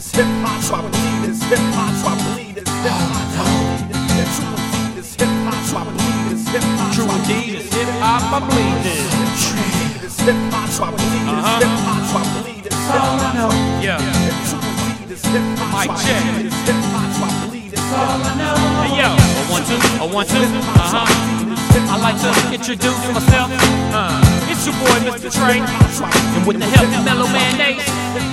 this hip hop, so I believe this hip hop, so I believe this hip hop, so I. True indeed, this hip hop, so I believe this hip hop. True indeed, it's hip hop, I believe this. True indeed, this hip hop, so I believe this Uh-huh. hip hop, so I believe this hip all I hop. know. Yeah. True indeed, this hip hop, so I check. believe hip hop, so I believe this hip hop. Hey yo, a one two, a one two. Uh huh. I like to introduce myself. Uh, it's your boy, Mr. Trey, and with the help of Mellow Man Ace,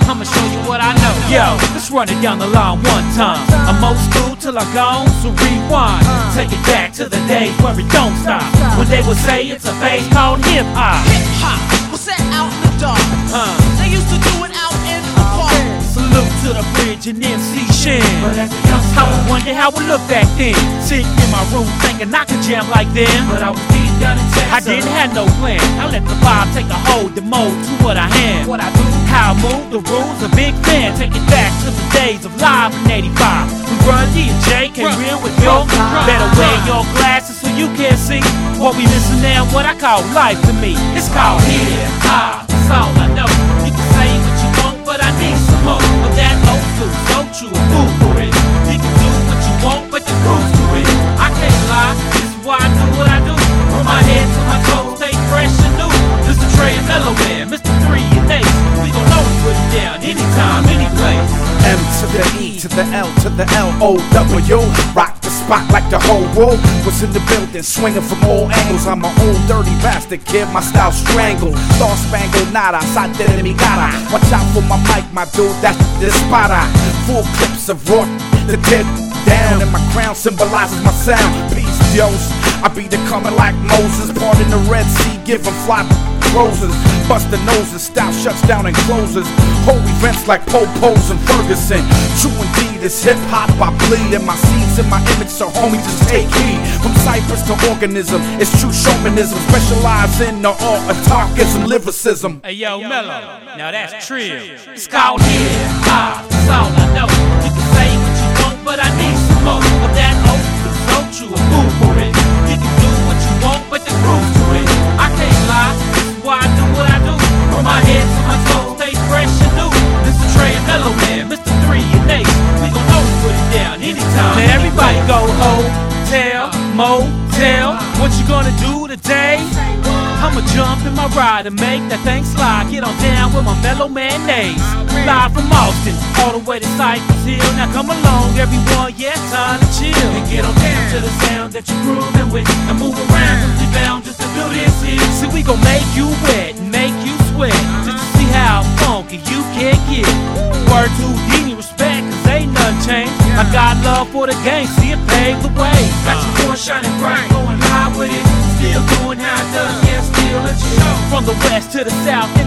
I'ma show you what I know. Yo, let's run it down the line one time. I'm old school till I gone, so rewind. Take it back to the days where it don't stop. When they would say it's a phase called hip hop. Hip hop was set out in the dark. Uh. They used to do it out in the park. Salute to the bridge and MC Shan. I would wonder how it looked back then. Sitting in my room thinking I could jam like them. But I was deep down in Texas. I didn't have no plan. I let the vibe take a hold, the mode to what I am. What I do, how I move, the rules, a big fan. Take it back to the days of live in 85. We run D and J, came real with your Better wear your glasses so you can see what we missing now. What I call life to me. It's called hip hop. That's all I know. Mellow Mr. Trey and Ace. We gon' always put it down, anytime, any. M to the E to the L to the L O W. Rock the spot like the whole world was in the building, swinging from all angles. I'm an old dirty bastard kid, my style strangled. Star spangled nada, sate de mi cara. Watch out for my mic, my dude, that's the spotter. Full clips of raw, the dead down, and my crown symbolizes my sound. Peace, Dios. I be the coming like Moses, part in the Red Sea, giving fly closes. Bust the noses, style shuts down and closes. Whole events like Popos and Ferguson. True indeed, it's hip hop. I bleed in my seeds and my image, so homie, just take heed. From cypress to organism, it's true showmanism. Specialize in the art of talkism, lyricism. Hey yo, Mellow, now that's trill. It's called hip hop. That's all I know. Today? I'ma jump in my ride and make that thing slide. Get on down with my Mellow Man Ace. Live from Austin, all the way to Cypress Hill. Now come along, everyone, yeah, time to chill. And get on down to the sound that you're grooving with. And move around, we bound just to do this here. See, we gon' make you wet and make you sweat. Just to see how funky you can get. Word to Whodini, respect, cause ain't nothing changed. I got love for the game, see it pave the way. Got your the west to the south,